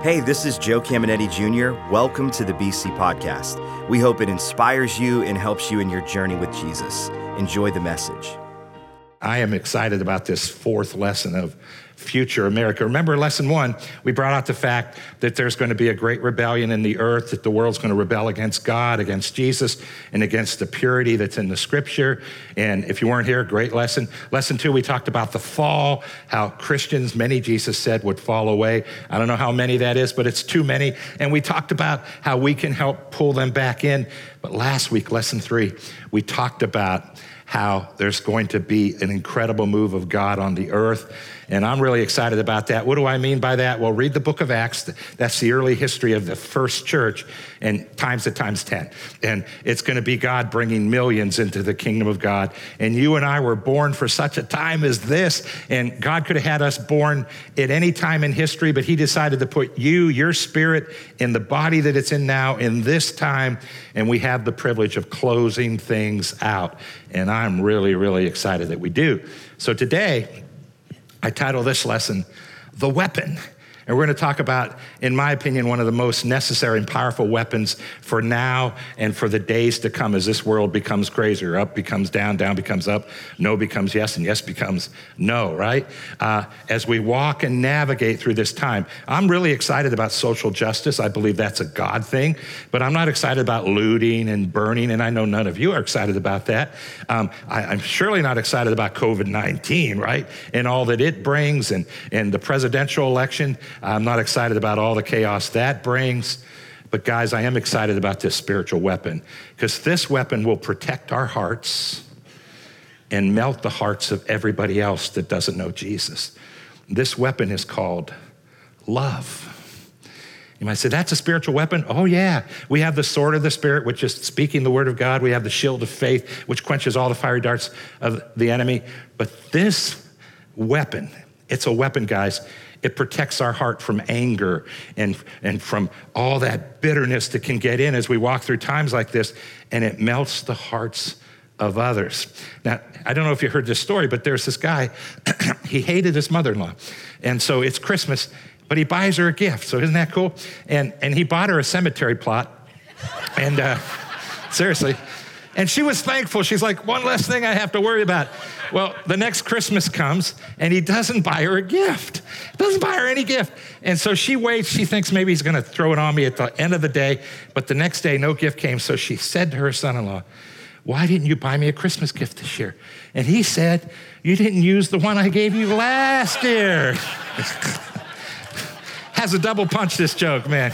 Hey, this is Joe Caminiti Jr. Welcome to the BC Podcast. We hope it inspires you and helps you in your journey with Jesus. Enjoy the message. I am excited about this fourth lesson of future America. Remember, lesson one, we brought out the fact that there's going to be a great rebellion in the earth, that the world's going to rebel against God, against Jesus, and against the purity that's in the scripture. And if you weren't here, great lesson. Lesson two, we talked about the fall, how Christians, many Jesus said, would fall away. I don't know how many that is, but it's too many. And we talked about how we can help pull them back in. But last week, lesson three, we talked about how there's going to be an incredible move of God on the earth. And I'm really excited about that. What do I mean by that? Well, read the book of Acts. That's the early history of the first church and times it times 10. And it's going to be God bringing millions into the kingdom of God. And you and I were born for such a time as this. And God could have had us born at any time in history, but He decided to put you, your spirit, in the body that it's in now, in this time. And we have the privilege of closing things out. And I'm really, really excited that we do. So today, I title this lesson, The Weapon. And we're going to talk about, in my opinion, one of the most necessary and powerful weapons for now and for the days to come as this world becomes crazier. Up becomes down, down becomes up, no becomes yes, and yes becomes no, right? Uh, as we walk and navigate through this time, I'm really excited about social justice. I believe that's a God thing, but I'm not excited about looting and burning, and I know none of you are excited about that. Um, I, I'm surely not excited about COVID 19, right? And all that it brings, and, and the presidential election. I'm not excited about all the chaos that brings. But, guys, I am excited about this spiritual weapon because this weapon will protect our hearts and melt the hearts of everybody else that doesn't know Jesus. This weapon is called love. You might say, that's a spiritual weapon? Oh, yeah. We have the sword of the Spirit, which is speaking the word of God. We have the shield of faith, which quenches all the fiery darts of the enemy. But this weapon, it's a weapon, guys. It protects our heart from anger and, and from all that bitterness that can get in as we walk through times like this, and it melts the hearts of others. Now, I don't know if you heard this story, but there's this guy, he hated his mother in law. And so it's Christmas, but he buys her a gift. So isn't that cool? And, and he bought her a cemetery plot. And uh, seriously, and she was thankful. She's like, one less thing I have to worry about. Well, the next Christmas comes and he doesn't buy her a gift. Doesn't buy her any gift. And so she waits. She thinks maybe he's going to throw it on me at the end of the day. But the next day, no gift came. So she said to her son in law, Why didn't you buy me a Christmas gift this year? And he said, You didn't use the one I gave you last year. Has a double punch, this joke, man.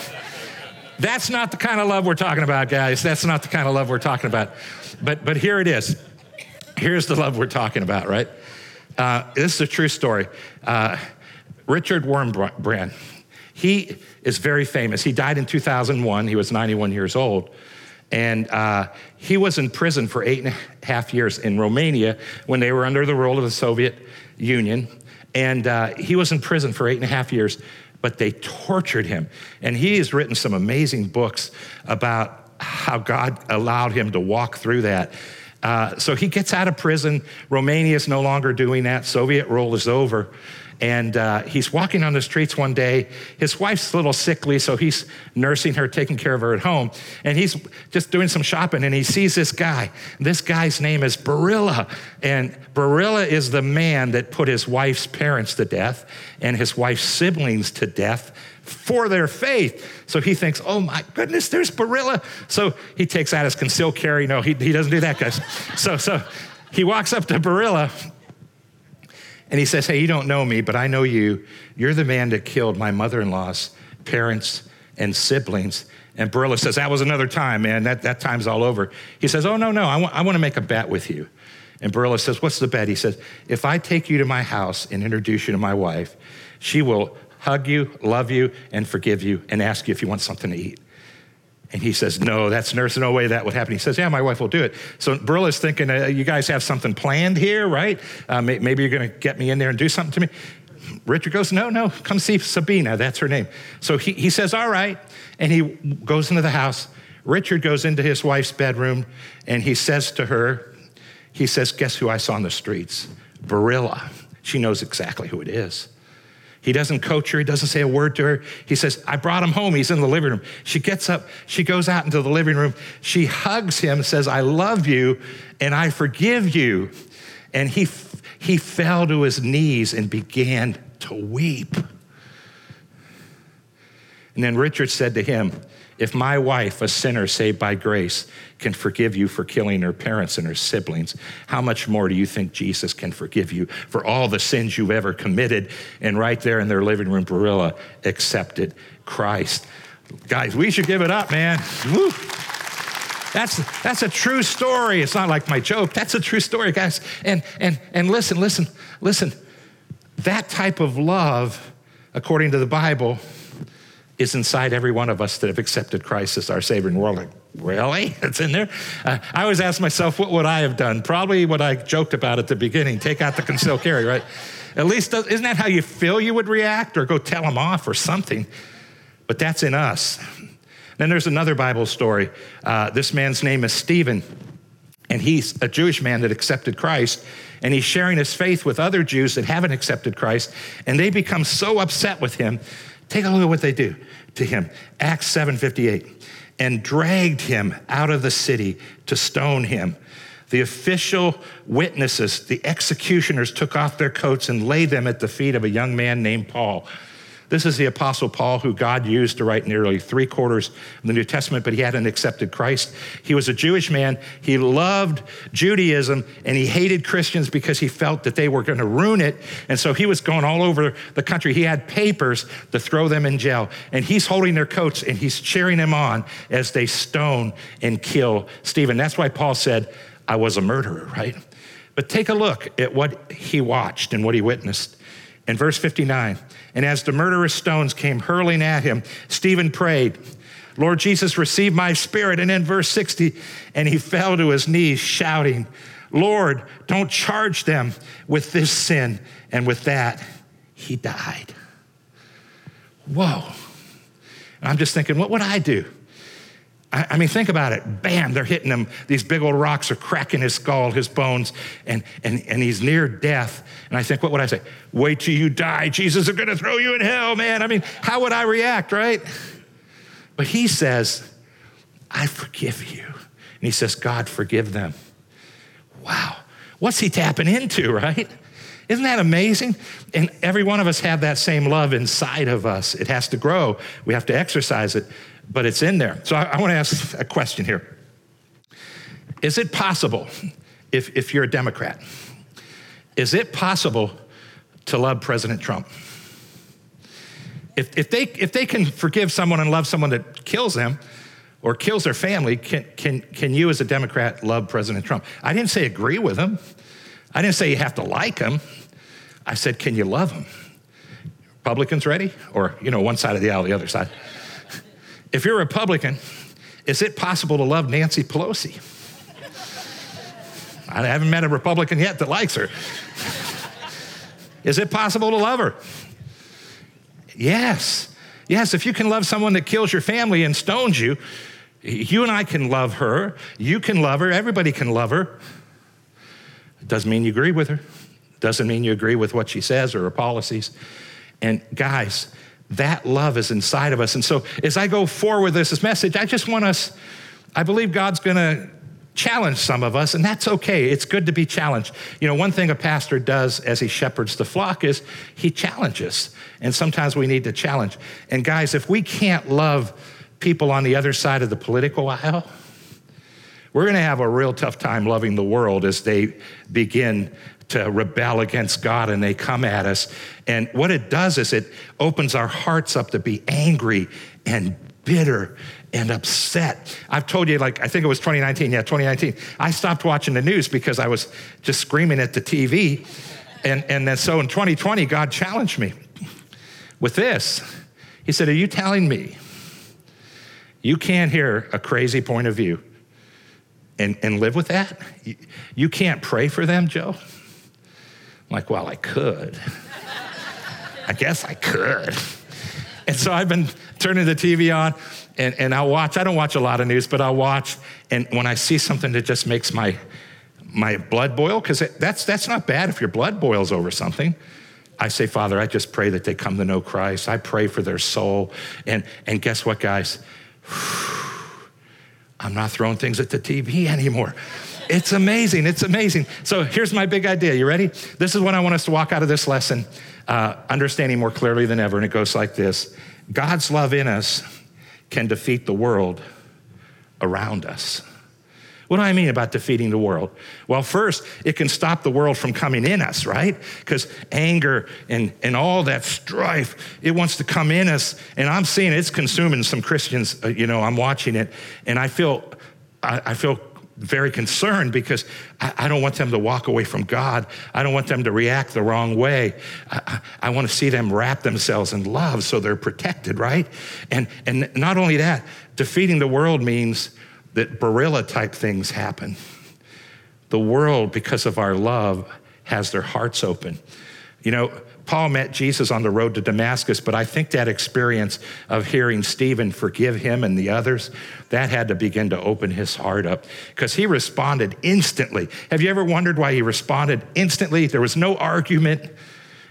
That's not the kind of love we're talking about, guys. That's not the kind of love we're talking about. But, but here it is. Here's the love we're talking about, right? Uh, this is a true story. Uh, Richard Wurmbrand, he is very famous. He died in 2001. He was 91 years old. And uh, he was in prison for eight and a half years in Romania when they were under the rule of the Soviet Union. And uh, he was in prison for eight and a half years but they tortured him. And he has written some amazing books about how God allowed him to walk through that. Uh, so he gets out of prison. Romania is no longer doing that. Soviet rule is over. And uh, he's walking on the streets one day. His wife's a little sickly, so he's nursing her, taking care of her at home. And he's just doing some shopping, and he sees this guy. This guy's name is Barilla. And Barilla is the man that put his wife's parents to death and his wife's siblings to death for their faith. So he thinks, oh my goodness, there's Barilla. So he takes out his concealed carry. No, he, he doesn't do that, guys. So, so he walks up to Barilla and he says, Hey, you don't know me, but I know you. You're the man that killed my mother in law's parents and siblings. And Barilla says, That was another time, man. That, that time's all over. He says, Oh, no, no, I want, I want to make a bet with you. And Barilla says, What's the bet? He says, If I take you to my house and introduce you to my wife, she will hug you, love you, and forgive you, and ask you if you want something to eat. And he says, No, that's nurse. No way that would happen. He says, Yeah, my wife will do it. So Barilla's thinking, uh, You guys have something planned here, right? Uh, maybe you're going to get me in there and do something to me. Richard goes, No, no, come see Sabina. That's her name. So he, he says, All right. And he goes into the house. Richard goes into his wife's bedroom and he says to her, He says, Guess who I saw in the streets? Barilla. She knows exactly who it is. He doesn't coach her. He doesn't say a word to her. He says, I brought him home. He's in the living room. She gets up. She goes out into the living room. She hugs him, says, I love you and I forgive you. And he, he fell to his knees and began to weep. And then Richard said to him, If my wife, a sinner saved by grace, can forgive you for killing her parents and her siblings, how much more do you think Jesus can forgive you for all the sins you've ever committed? And right there in their living room, Barilla accepted Christ. Guys, we should give it up, man. Woo. That's, that's a true story. It's not like my joke. That's a true story, guys. And, and, and listen, listen, listen. That type of love, according to the Bible, is inside every one of us that have accepted Christ as our Savior the world. Like, really? It's in there? Uh, I always ask myself, what would I have done? Probably what I joked about at the beginning take out the concealed carry, right? At least, isn't that how you feel you would react or go tell them off or something? But that's in us. Then there's another Bible story. Uh, this man's name is Stephen, and he's a Jewish man that accepted Christ, and he's sharing his faith with other Jews that haven't accepted Christ, and they become so upset with him Take a look at what they do to him. Acts 7:58. And dragged him out of the city to stone him. The official witnesses, the executioners, took off their coats and laid them at the feet of a young man named Paul. This is the Apostle Paul, who God used to write nearly three quarters of the New Testament, but he hadn't accepted Christ. He was a Jewish man. He loved Judaism and he hated Christians because he felt that they were going to ruin it. And so he was going all over the country. He had papers to throw them in jail. And he's holding their coats and he's cheering them on as they stone and kill Stephen. That's why Paul said, I was a murderer, right? But take a look at what he watched and what he witnessed. In verse 59, and as the murderous stones came hurling at him, Stephen prayed, Lord Jesus, receive my spirit. And in verse 60, and he fell to his knees, shouting, Lord, don't charge them with this sin. And with that, he died. Whoa. And I'm just thinking, what would I do? I, I mean, think about it. Bam, they're hitting him. These big old rocks are cracking his skull, his bones, and, and, and he's near death. And I think, what would I say? Wait till you die. Jesus is going to throw you in hell, man. I mean, how would I react, right? But he says, I forgive you. And he says, God, forgive them. Wow. What's he tapping into, right? Isn't that amazing? And every one of us have that same love inside of us. It has to grow. We have to exercise it but it's in there. So I, I want to ask a question here. Is it possible, if, if you're a Democrat, is it possible to love President Trump? If, if, they, if they can forgive someone and love someone that kills them or kills their family, can, can, can you as a Democrat love President Trump? I didn't say agree with him. I didn't say you have to like him. I said, can you love him? Republicans ready? Or, you know, one side of the aisle, the other side. If you're a Republican, is it possible to love Nancy Pelosi? I haven't met a Republican yet that likes her. Is it possible to love her? Yes. Yes, if you can love someone that kills your family and stones you, you and I can love her. You can love her. Everybody can love her. It doesn't mean you agree with her. Doesn't mean you agree with what she says or her policies. And guys, that love is inside of us. And so as I go forward with this, this message, I just want us, I believe God's going to challenge some of us, and that's okay. It's good to be challenged. You know, one thing a pastor does as he shepherds the flock is he challenges. And sometimes we need to challenge. And guys, if we can't love people on the other side of the political aisle, we're going to have a real tough time loving the world as they begin to rebel against God and they come at us. And what it does is it opens our hearts up to be angry and bitter and upset. I've told you, like, I think it was 2019. Yeah, 2019. I stopped watching the news because I was just screaming at the TV. And, and then so in 2020, God challenged me with this. He said, Are you telling me you can't hear a crazy point of view and, and live with that? You, you can't pray for them, Joe? Like, well, I could. I guess I could. And so I've been turning the TV on and, and I'll watch. I don't watch a lot of news, but I'll watch. And when I see something that just makes my, my blood boil, because that's, that's not bad if your blood boils over something. I say, Father, I just pray that they come to know Christ. I pray for their soul. And, and guess what, guys? I'm not throwing things at the TV anymore. It's amazing. It's amazing. So here's my big idea. You ready? This is what I want us to walk out of this lesson uh, understanding more clearly than ever. And it goes like this God's love in us can defeat the world around us. What do I mean about defeating the world? Well, first, it can stop the world from coming in us, right? Because anger and, and all that strife, it wants to come in us. And I'm seeing it's consuming some Christians, uh, you know, I'm watching it, and I feel, I, I feel very concerned because I, I, don't want them to walk away from God. I don't want them to react the wrong way. I, I, I want to see them wrap themselves in love so they're protected, right? And, and not only that, defeating the world means that Barilla type things happen. The world, because of our love, has their hearts open. You know, Paul met Jesus on the road to Damascus, but I think that experience of hearing Stephen forgive him and the others, that had to begin to open his heart up because he responded instantly. Have you ever wondered why he responded instantly? There was no argument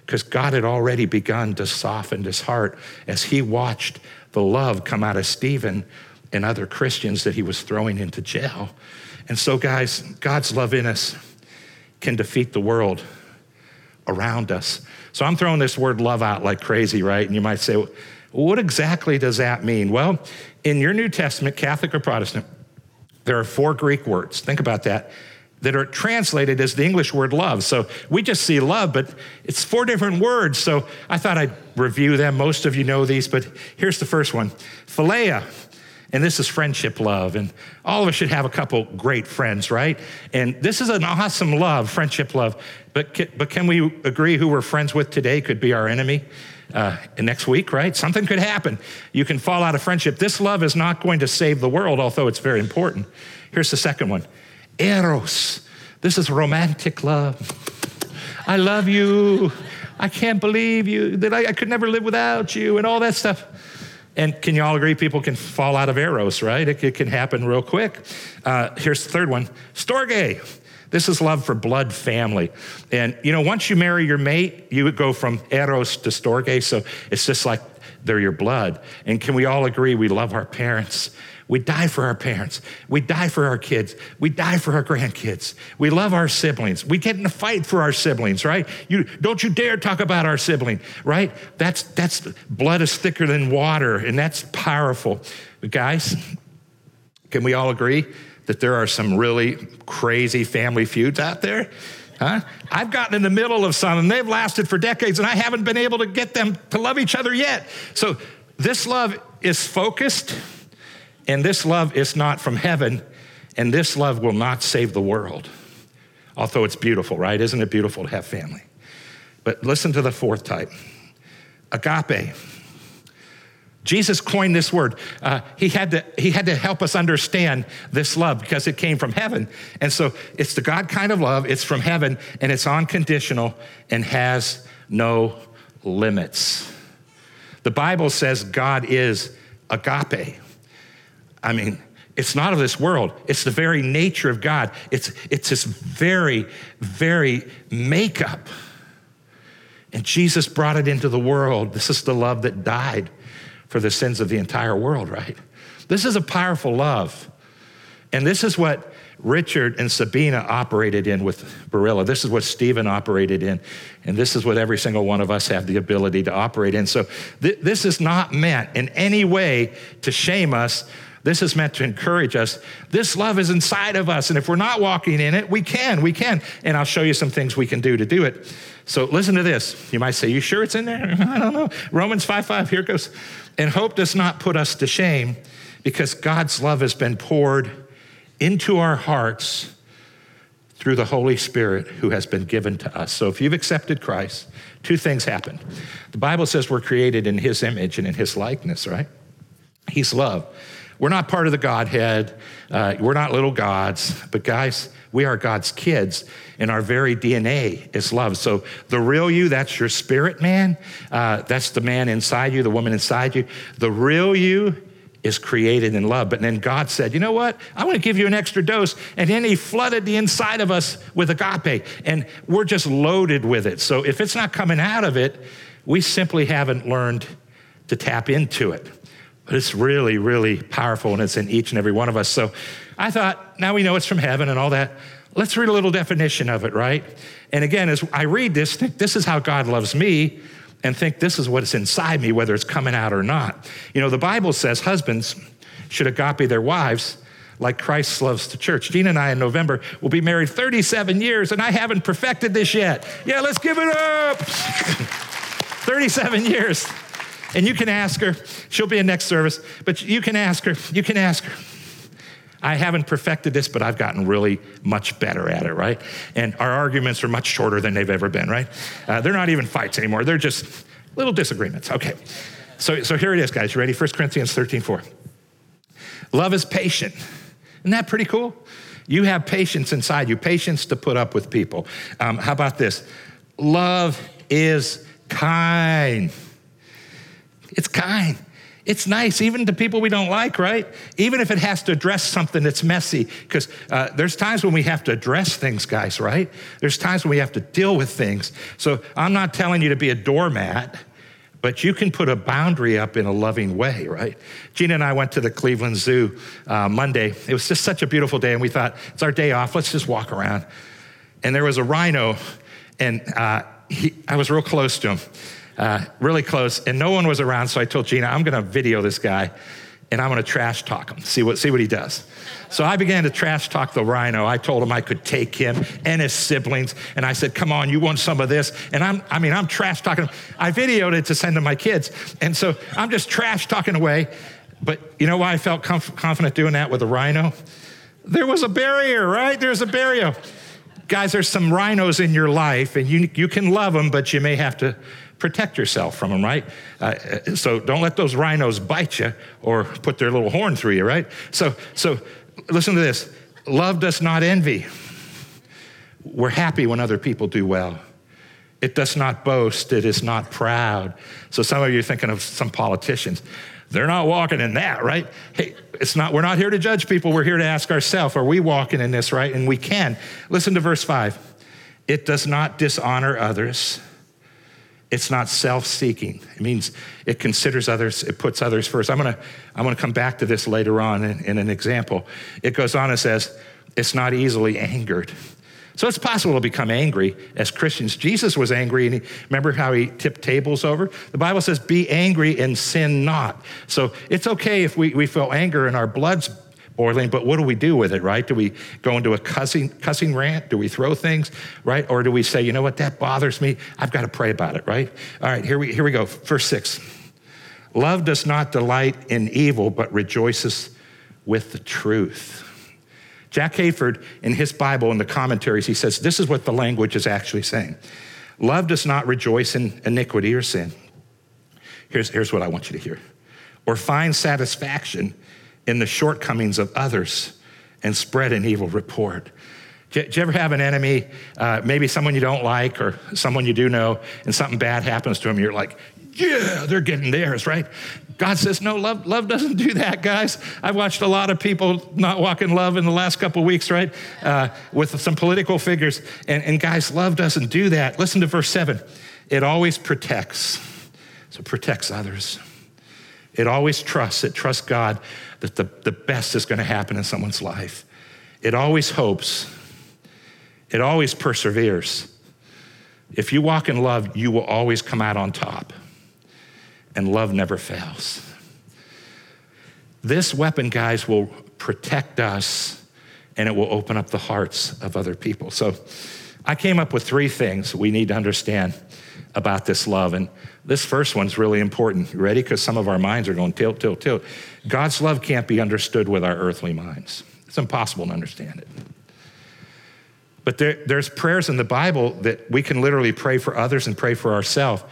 because God had already begun to soften his heart as he watched the love come out of Stephen and other Christians that he was throwing into jail. And so, guys, God's love in us can defeat the world around us. So I'm throwing this word love out like crazy, right? And you might say, what exactly does that mean? Well, in your New Testament, Catholic or Protestant, there are four Greek words. Think about that. That are translated as the English word love. So we just see love, but it's four different words. So I thought I'd review them. Most of you know these, but here's the first one Philia and this is friendship love. And all of us should have a couple great friends, right? And this is an awesome love, friendship love. But can, but can we agree who we're friends with today could be our enemy? Uh, next week, right? Something could happen. You can fall out of friendship. This love is not going to save the world, although it's very important. Here's the second one Eros. This is romantic love. I love you. I can't believe you, that I, I could never live without you, and all that stuff. And can you all agree people can fall out of eros, right? It, it can happen real quick. Uh, here's the third one Storge. This is love for blood family. And, you know, once you marry your mate, you would go from eros to storge. So it's just like they're your blood. And can we all agree we love our parents? We die for our parents. We die for our kids. We die for our grandkids. We love our siblings. We get in a fight for our siblings, right? You don't you dare talk about our sibling, right? That's that's blood is thicker than water, and that's powerful. But guys, can we all agree that there are some really crazy family feuds out there? Huh? I've gotten in the middle of some, and they've lasted for decades, and I haven't been able to get them to love each other yet. So this love is focused and this love is not from heaven, and this love will not save the world. Although it's beautiful, right? Isn't it beautiful to have family? But listen to the fourth type agape. Jesus coined this word. Uh, he, had to, he had to help us understand this love because it came from heaven. And so it's the God kind of love, it's from heaven, and it's unconditional and has no limits. The Bible says God is agape. I mean, it's not of this world. It's the very nature of God. It's, it's this very, very makeup. And Jesus brought it into the world. This is the love that died for the sins of the entire world, right? This is a powerful love. And this is what Richard and Sabina operated in with Barilla. This is what Stephen operated in. And this is what every single one of us have the ability to operate in. So th- this is not meant in any way to shame us this is meant to encourage us. This love is inside of us. And if we're not walking in it, we can, we can. And I'll show you some things we can do to do it. So listen to this. You might say, You sure it's in there? I don't know. Romans 5 5, here it goes. And hope does not put us to shame because God's love has been poured into our hearts through the Holy Spirit who has been given to us. So if you've accepted Christ, two things happen. The Bible says we're created in his image and in his likeness, right? He's love. We're not part of the Godhead. Uh, we're not little gods. But guys, we are God's kids, and our very DNA is love. So the real you, that's your spirit man. Uh, that's the man inside you, the woman inside you. The real you is created in love. But then God said, you know what? I want to give you an extra dose. And then He flooded the inside of us with agape, and we're just loaded with it. So if it's not coming out of it, we simply haven't learned to tap into it. But it's really, really powerful, and it's in each and every one of us. So I thought, now we know it's from heaven and all that. Let's read a little definition of it, right? And again, as I read this, think this is how God loves me and think this is what's inside me, whether it's coming out or not. You know, the Bible says husbands should agape their wives like Christ loves the church. Gina and I in November will be married 37 years, and I haven't perfected this yet. Yeah, let's give it up. 37 years. And you can ask her, she'll be in next service, but you can ask her, you can ask her. I haven't perfected this, but I've gotten really much better at it, right? And our arguments are much shorter than they've ever been, right? Uh, they're not even fights anymore. They're just little disagreements. Okay. So, so here it is, guys. You ready? 1 Corinthians 13, 4. Love is patient. Isn't that pretty cool? You have patience inside you, patience to put up with people. Um, how about this? Love is kind. It's kind. It's nice, even to people we don't like, right? Even if it has to address something that's messy, because uh, there's times when we have to address things, guys, right? There's times when we have to deal with things. So I'm not telling you to be a doormat, but you can put a boundary up in a loving way, right? Gina and I went to the Cleveland Zoo uh, Monday. It was just such a beautiful day, and we thought, it's our day off, let's just walk around. And there was a rhino, and uh, he, I was real close to him uh, really close, and no one was around. So I told Gina, I'm going to video this guy and I'm going to trash talk him, see what, see what he does. So I began to trash talk the rhino. I told him I could take him and his siblings. And I said, come on, you want some of this? And I'm, I mean, I'm trash talking. I videoed it to send to my kids. And so I'm just trash talking away. But you know why I felt comf- confident doing that with the rhino? There was a barrier, right? There's a barrier. Guys, there's some rhinos in your life, and you, you can love them, but you may have to protect yourself from them, right? Uh, so don't let those rhinos bite you or put their little horn through you, right? So, so listen to this love does not envy. We're happy when other people do well. It does not boast. It is not proud. So some of you are thinking of some politicians. They're not walking in that, right? Hey, it's not, we're not here to judge people. We're here to ask ourselves, are we walking in this, right? And we can. Listen to verse five. It does not dishonor others it's not self-seeking. It means it considers others, it puts others first. I'm gonna, I'm gonna come back to this later on in, in an example. It goes on and says, it's not easily angered. So it's possible to become angry as Christians. Jesus was angry, and he, remember how he tipped tables over? The Bible says, be angry and sin not. So it's okay if we, we feel anger and our blood's boiling, but what do we do with it, right? Do we go into a cussing, cussing rant? Do we throw things, right? Or do we say, you know what, that bothers me? I've got to pray about it, right? All right, here we, here we go. Verse six. Love does not delight in evil, but rejoices with the truth. Jack Hayford, in his Bible, in the commentaries, he says, this is what the language is actually saying. Love does not rejoice in iniquity or sin. Here's, here's what I want you to hear. Or find satisfaction in the shortcomings of others and spread an evil report. Do you ever have an enemy, uh, maybe someone you don't like or someone you do know, and something bad happens to them? You're like, yeah, they're getting theirs, right? God says, no, love, love doesn't do that, guys. I've watched a lot of people not walk in love in the last couple weeks, right? Uh, with some political figures. And, and guys, love doesn't do that. Listen to verse seven. It always protects. So protects others. It always trusts. It trusts God that the, the best is going to happen in someone's life. It always hopes. It always perseveres. If you walk in love, you will always come out on top. And love never fails. This weapon, guys, will protect us and it will open up the hearts of other people. So I came up with three things we need to understand about this love. And this first one's really important. You ready? Because some of our minds are going tilt, tilt, tilt. God's love can't be understood with our earthly minds, it's impossible to understand it. But there, there's prayers in the Bible that we can literally pray for others and pray for ourselves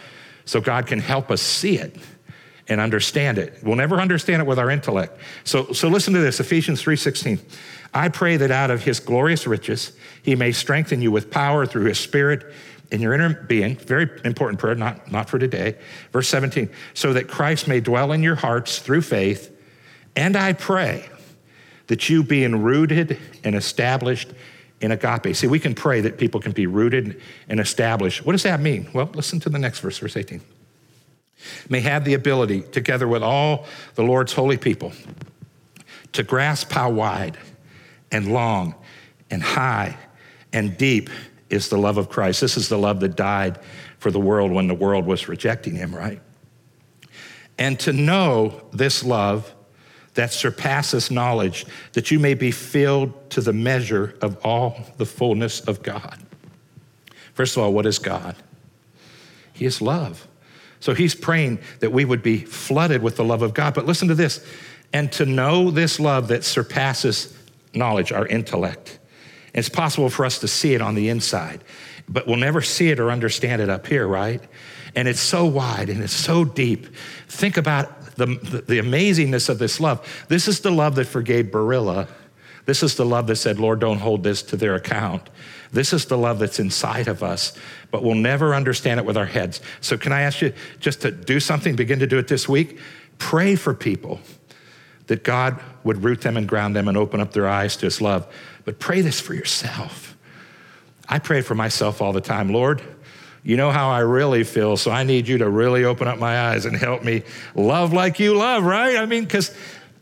so God can help us see it and understand it. We'll never understand it with our intellect. So, so listen to this Ephesians 3:16. I pray that out of his glorious riches he may strengthen you with power through his spirit in your inner being, very important prayer, not, not for today. Verse 17, so that Christ may dwell in your hearts through faith, And I pray that you being rooted and established in agape. See, we can pray that people can be rooted and established. What does that mean? Well, listen to the next verse, verse 18. May have the ability, together with all the Lord's holy people, to grasp how wide and long and high and deep is the love of Christ. This is the love that died for the world when the world was rejecting him, right? And to know this love that surpasses knowledge, that you may be filled to the measure of all the fullness of God. First of all, what is God? He is love. So he's praying that we would be flooded with the love of God. But listen to this and to know this love that surpasses knowledge, our intellect. It's possible for us to see it on the inside, but we'll never see it or understand it up here, right? And it's so wide and it's so deep. Think about the, the, the amazingness of this love. This is the love that forgave Barilla. This is the love that said, Lord, don't hold this to their account. This is the love that's inside of us, but we'll never understand it with our heads. So, can I ask you just to do something, begin to do it this week? Pray for people that God would root them and ground them and open up their eyes to his love. But pray this for yourself. I pray for myself all the time. Lord, you know how I really feel, so I need you to really open up my eyes and help me love like you love, right? I mean, because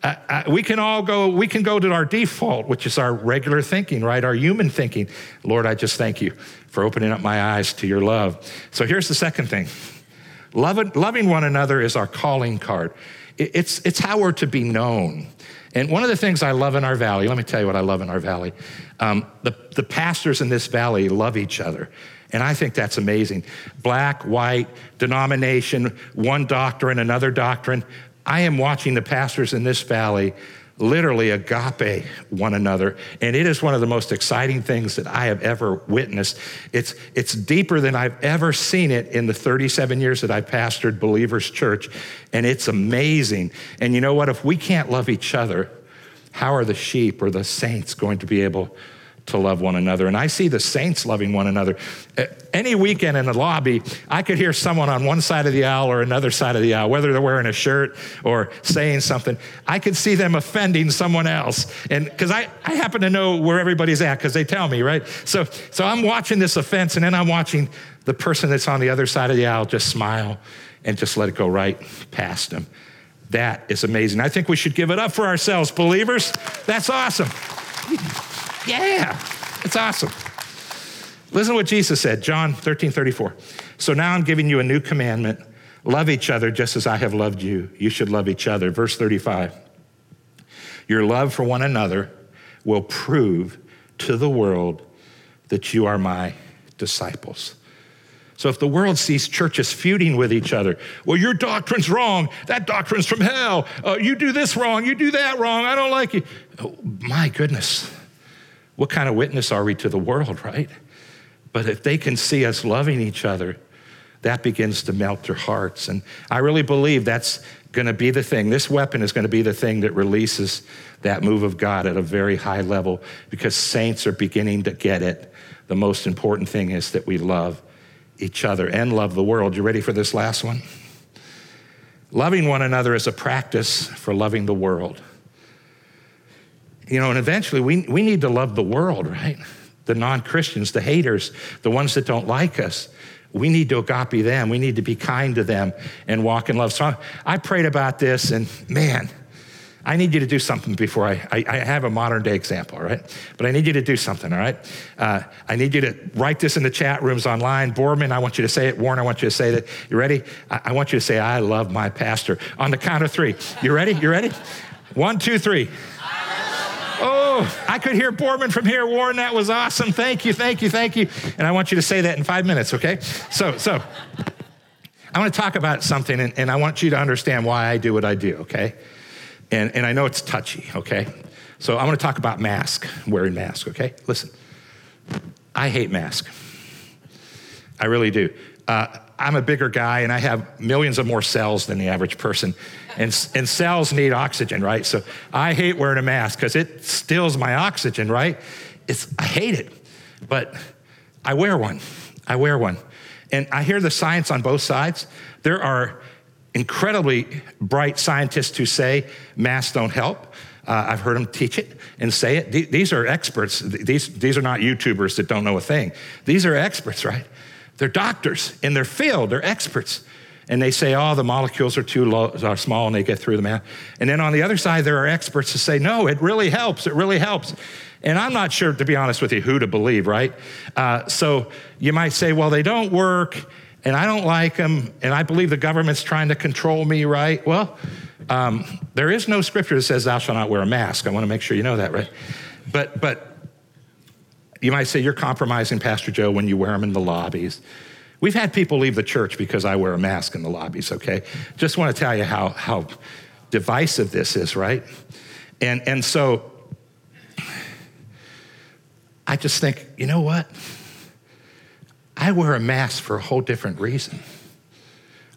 uh, uh, we can all go, we can go to our default, which is our regular thinking, right? Our human thinking. Lord, I just thank you for opening up my eyes to your love. So here's the second thing loving, loving one another is our calling card, it's, it's how we're to be known. And one of the things I love in our valley, let me tell you what I love in our valley. Um, the, the pastors in this valley love each other. And I think that's amazing. Black, white, denomination, one doctrine, another doctrine. I am watching the pastors in this valley literally agape one another. And it is one of the most exciting things that I have ever witnessed. It's, it's deeper than I've ever seen it in the 37 years that I pastored Believers Church. And it's amazing. And you know what? If we can't love each other, how are the sheep or the saints going to be able to love one another. And I see the saints loving one another. Uh, any weekend in the lobby, I could hear someone on one side of the aisle or another side of the aisle, whether they're wearing a shirt or saying something, I could see them offending someone else. And because I, I happen to know where everybody's at because they tell me, right? So, so I'm watching this offense and then I'm watching the person that's on the other side of the aisle just smile and just let it go right past them. That is amazing. I think we should give it up for ourselves, believers. That's awesome. Yeah, it's awesome. Listen to what Jesus said, John 13, 34. So now I'm giving you a new commandment love each other just as I have loved you. You should love each other. Verse 35. Your love for one another will prove to the world that you are my disciples. So if the world sees churches feuding with each other, well, your doctrine's wrong. That doctrine's from hell. Uh, you do this wrong. You do that wrong. I don't like you. Oh, my goodness what kind of witness are we to the world, right? But if they can see us loving each other, that begins to melt their hearts. And I really believe that's going to be the thing. This weapon is going to be the thing that releases that move of God at a very high level because saints are beginning to get it. The most important thing is that we love each other and love the world. You ready for this last one? Loving one another is a practice for loving the world. You know, and eventually we, we need to love the world, right? The non Christians, the haters, the ones that don't like us. We need to agape them. We need to be kind to them and walk in love. So I, I prayed about this, and man, I need you to do something before I, I, I, have a modern day example, right? But I need you to do something, all right? Uh, I need you to write this in the chat rooms online. Borman, I want you to say it. Warren, I want you to say that. You ready? I, I want you to say, I love my pastor. On the count of three. You ready? You ready? One, two, three. I could hear Borman from here. Warren, that was awesome. Thank you, thank you, thank you. And I want you to say that in five minutes, okay? So, so I want to talk about something, and, and I want you to understand why I do what I do, okay? And, and I know it's touchy, okay? So I want to talk about mask, wearing mask, okay? Listen, I hate mask. I really do. Uh, I'm a bigger guy and I have millions of more cells than the average person and, and cells need oxygen, right? So I hate wearing a mask because it steals my oxygen, right? It's, I hate it, but I wear one. I wear one. And I hear the science on both sides. There are incredibly bright scientists who say masks don't help. Uh, I've heard them teach it and say it. These are experts. These, these are not YouTubers that don't know a thing. These are experts, right? They're doctors in their field, they're experts. And they say, oh, the molecules are too low, are small and they get through the mask. And then on the other side, there are experts who say, no, it really helps. It really helps. And I'm not sure, to be honest with you, who to believe, right? Uh, so you might say, well, they don't work and I don't like them, and I believe the government's trying to control me, right? Well, um, there is no scripture that says thou shalt not wear a mask. I want to make sure you know that, right? But, but you might say you're compromising Pastor Joe when you wear them in the lobbies. We've had people leave the church because I wear a mask in the lobbies, okay? Just want to tell you how, how divisive this is, right? And, and so I just think, you know what? I wear a mask for a whole different reason.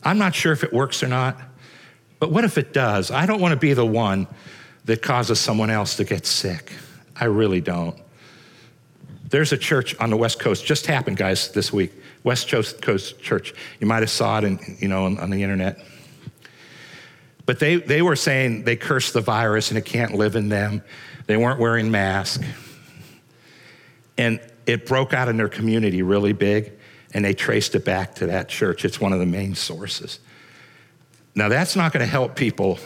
I'm not sure if it works or not, but what if it does? I don't want to be the one that causes someone else to get sick. I really don't. There's a church on the West Coast, just happened, guys, this week. West Coast Church. You might have saw it in, you know, on, on the internet. But they, they were saying they cursed the virus and it can't live in them. They weren't wearing masks. And it broke out in their community really big, and they traced it back to that church. It's one of the main sources. Now, that's not going to help people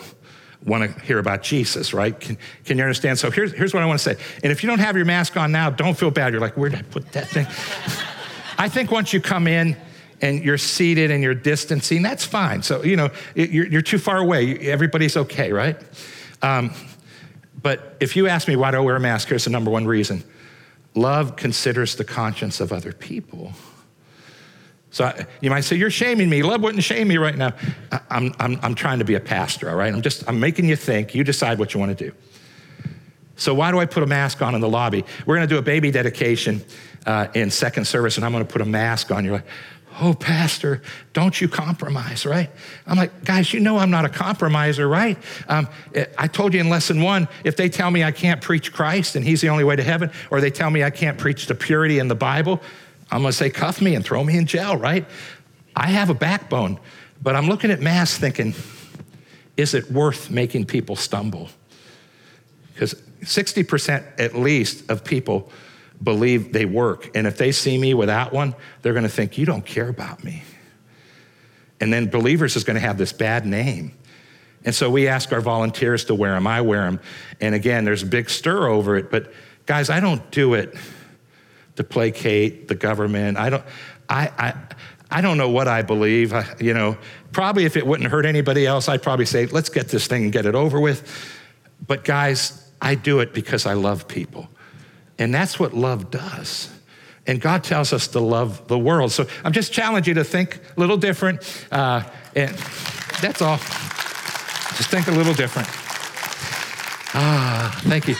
want to hear about Jesus, right? Can, can you understand? So here's, here's what I want to say. And if you don't have your mask on now, don't feel bad. You're like, where did I put that thing? I think once you come in and you're seated and you're distancing, that's fine. So, you know, you're, you're too far away. Everybody's okay, right? Um, but if you ask me why do I wear a mask, here's the number one reason love considers the conscience of other people. So I, you might say, You're shaming me. Love wouldn't shame me right now. I, I'm, I'm, I'm trying to be a pastor, all right? I'm just, I'm making you think. You decide what you want to do. So why do I put a mask on in the lobby? We're going to do a baby dedication uh, in second service, and I'm going to put a mask on. You're like, oh, Pastor, don't you compromise, right? I'm like, guys, you know I'm not a compromiser, right? Um, I told you in lesson one if they tell me I can't preach Christ and He's the only way to heaven, or they tell me I can't preach the purity in the Bible, I'm going to say, cuff me and throw me in jail, right? I have a backbone, but I'm looking at Mass thinking, is it worth making people stumble? Because 60% at least of people believe they work. And if they see me without one, they're going to think, you don't care about me. And then believers is going to have this bad name. And so we ask our volunteers to wear them. I wear them. And again, there's a big stir over it. But guys, I don't do it to placate the government. I don't, I, I, I don't know what I believe. I, you know, probably if it wouldn't hurt anybody else, I'd probably say, let's get this thing and get it over with. But guys, I do it because I love people. And that's what love does. And God tells us to love the world. So I'm just challenging you to think a little different. Uh, and that's all. Just think a little different. Ah, thank you.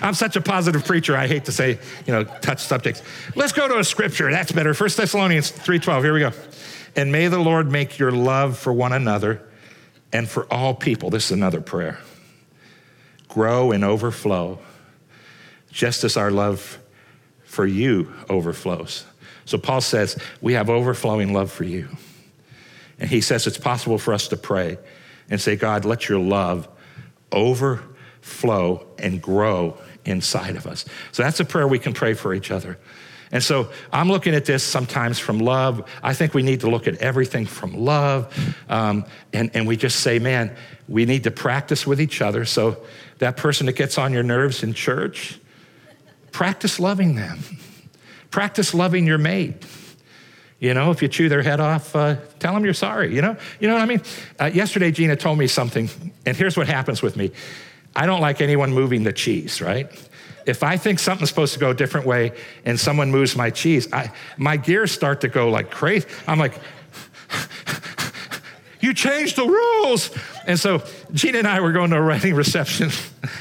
I'm such a positive preacher. I hate to say, you know, touch subjects. Let's go to a scripture. That's better. 1 Thessalonians 3:12. Here we go. And may the Lord make your love for one another and for all people. This is another prayer. Grow and overflow, just as our love for you overflows. So Paul says, we have overflowing love for you. And he says it's possible for us to pray and say, God, let your love overflow and grow inside of us. So that's a prayer we can pray for each other. And so I'm looking at this sometimes from love. I think we need to look at everything from love. Um, and, and we just say, man, we need to practice with each other. So that person that gets on your nerves in church, practice loving them. Practice loving your mate. You know, if you chew their head off, uh, tell them you're sorry. You know, you know what I mean. Uh, yesterday, Gina told me something, and here's what happens with me. I don't like anyone moving the cheese, right? If I think something's supposed to go a different way and someone moves my cheese, I, my gears start to go like crazy. I'm like, you changed the rules. And so Gina and I were going to a wedding reception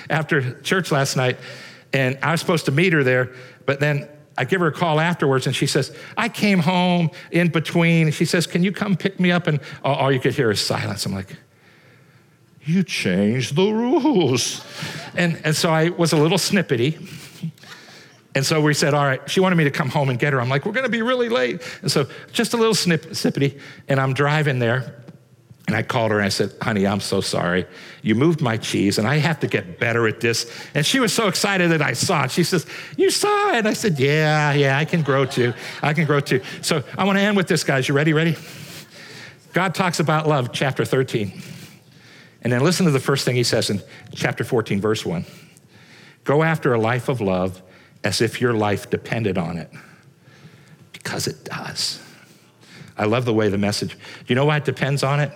after church last night, and I was supposed to meet her there, but then I give her a call afterwards, and she says, I came home in between. She says, Can you come pick me up? And all, you could hear is silence. I'm like, you changed the rules. And, and so I was a little snippety. And so we said, all right, she wanted me to come home and get her. I'm like, we're going to be really late. And so just a little snip, snippety. And I'm driving there. And I called her and I said, honey, I'm so sorry. You moved my cheese and I have to get better at this. And she was so excited that I saw it. She says, You saw it? I said, Yeah, yeah, I can grow too. I can grow too. So I want to end with this, guys. You ready? Ready? God talks about love, chapter 13. And then listen to the first thing he says in chapter 14, verse 1. Go after a life of love as if your life depended on it, because it does. I love the way the message, you know why it depends on it?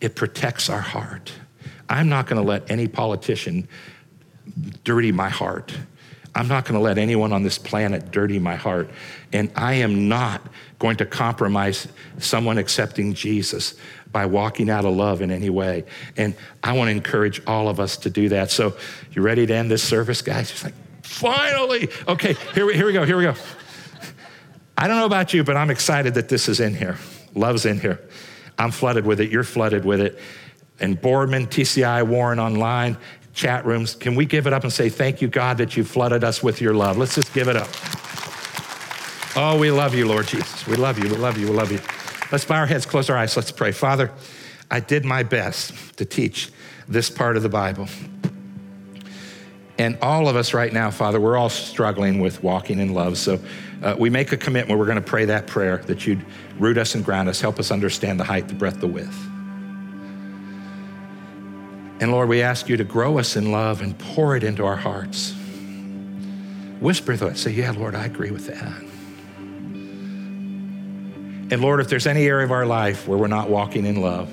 It protects our heart. I'm not going to let any politician dirty my heart. I'm not going to let anyone on this planet dirty my heart. And I am not going to compromise someone accepting Jesus by walking out of love in any way. And I want to encourage all of us to do that. So, you ready to end this service, guys? It's like, finally. Okay, here we, here we go, here we go. I don't know about you, but I'm excited that this is in here. Love's in here. I'm flooded with it. You're flooded with it. And Boardman, TCI, Warren online, chat rooms, can we give it up and say, Thank you, God, that you flooded us with your love? Let's just give it up. Oh, we love you, Lord Jesus. We love you. We love you. We love you. Let's bow our heads, close our eyes. Let's pray. Father, I did my best to teach this part of the Bible. And all of us right now, Father, we're all struggling with walking in love. So uh, we make a commitment. We're going to pray that prayer that you'd root us and ground us, help us understand the height, the breadth, the width. And Lord, we ask you to grow us in love and pour it into our hearts. Whisper to us, say, Yeah, Lord, I agree with that. And Lord, if there's any area of our life where we're not walking in love,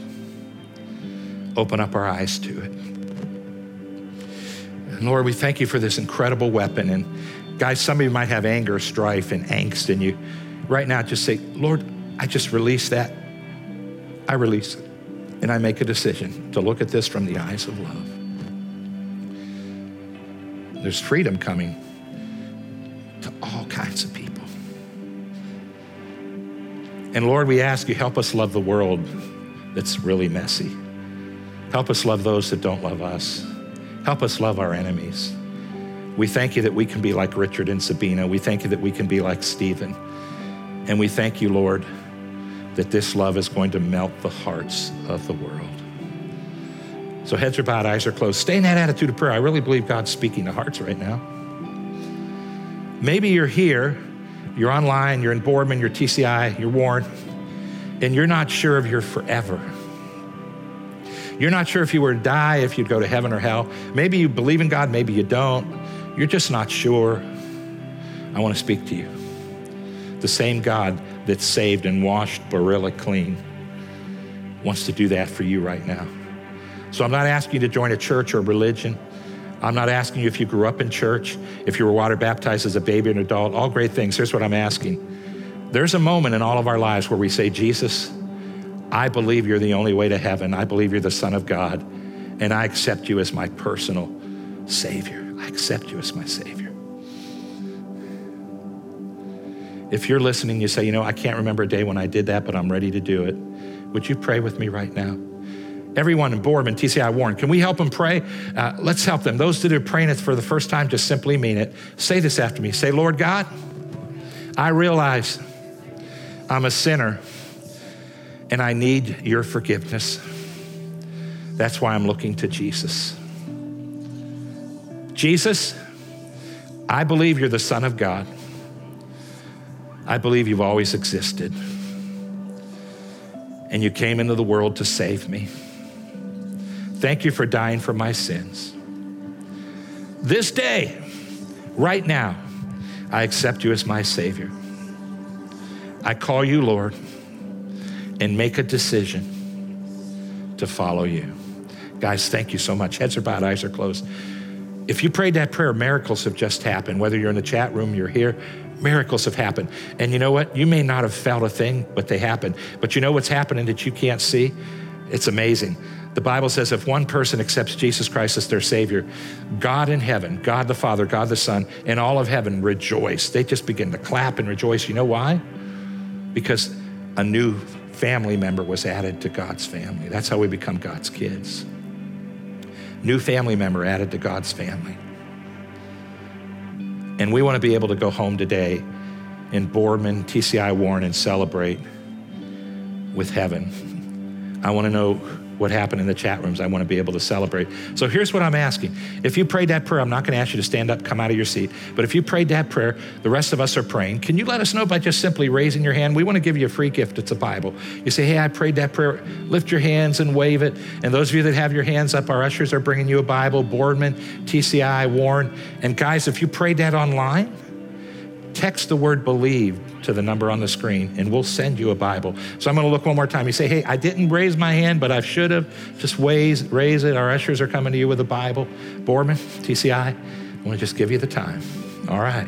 open up our eyes to it. And Lord, we thank you for this incredible weapon. And guys, some of you might have anger, strife, and angst in you. Right now, just say, Lord, I just release that. I release it. And I make a decision to look at this from the eyes of love. There's freedom coming to all kinds of people. And Lord, we ask you, help us love the world that's really messy. Help us love those that don't love us. Help us love our enemies. We thank you that we can be like Richard and Sabina. We thank you that we can be like Stephen. And we thank you, Lord, that this love is going to melt the hearts of the world. So heads are bowed, eyes are closed. Stay in that attitude of prayer. I really believe God's speaking to hearts right now. Maybe you're here, you're online, you're in Boardman, you're TCI, you're Warren, and you're not sure of your forever. You're not sure if you were to die, if you'd go to heaven or hell. Maybe you believe in God, maybe you don't. You're just not sure. I want to speak to you. The same God that saved and washed Barilla clean wants to do that for you right now. So I'm not asking you to join a church or a religion. I'm not asking you if you grew up in church, if you were water baptized as a baby or an adult, all great things. Here's what I'm asking. There's a moment in all of our lives where we say, Jesus, I believe you're the only way to heaven. I believe you're the Son of God, and I accept you as my personal Savior. I accept you as my Savior. If you're listening, you say, you know, I can't remember a day when I did that, but I'm ready to do it. Would you pray with me right now? Everyone in Boardman, TCI Warren, can we help them pray? Uh, let's help them. Those that are praying it for the first time, just simply mean it. Say this after me. Say, Lord God, I realize I'm a sinner and I need your forgiveness. That's why I'm looking to Jesus. Jesus, I believe you're the Son of God. I believe you've always existed. And you came into the world to save me. Thank you for dying for my sins. This day, right now, I accept you as my Savior. I call you Lord and make a decision to follow you. Guys, thank you so much. Heads are bowed, eyes are closed. If you prayed that prayer, miracles have just happened. Whether you're in the chat room, you're here, miracles have happened. And you know what? You may not have felt a thing, but they happened. But you know what's happening that you can't see? It's amazing. The Bible says if one person accepts Jesus Christ as their Savior, God in heaven, God the Father, God the Son, and all of heaven rejoice. They just begin to clap and rejoice. You know why? Because a new family member was added to God's family. That's how we become God's kids. New family member added to God's family. And we want to be able to go home today in Boardman, TCI Warren, and celebrate with heaven. I want to know what happened in the chat rooms. I want to be able to celebrate. So here's what I'm asking. If you prayed that prayer, I'm not going to ask you to stand up, come out of your seat. But if you prayed that prayer, the rest of us are praying. Can you let us know by just simply raising your hand? We want to give you a free gift. It's a Bible. You say, hey, I prayed that prayer. Lift your hands and wave it. And those of you that have your hands up, our ushers are bringing you a Bible, Boardman, TCI, Warren. And guys, if you prayed that online, text the word believe to the number on the screen and we'll send you a Bible. So I'm going to look one more time. You say, hey, I didn't raise my hand, but I should have. Just raise, raise it. Our ushers are coming to you with a Bible. Boardman, TCI, I want to just give you the time. All right.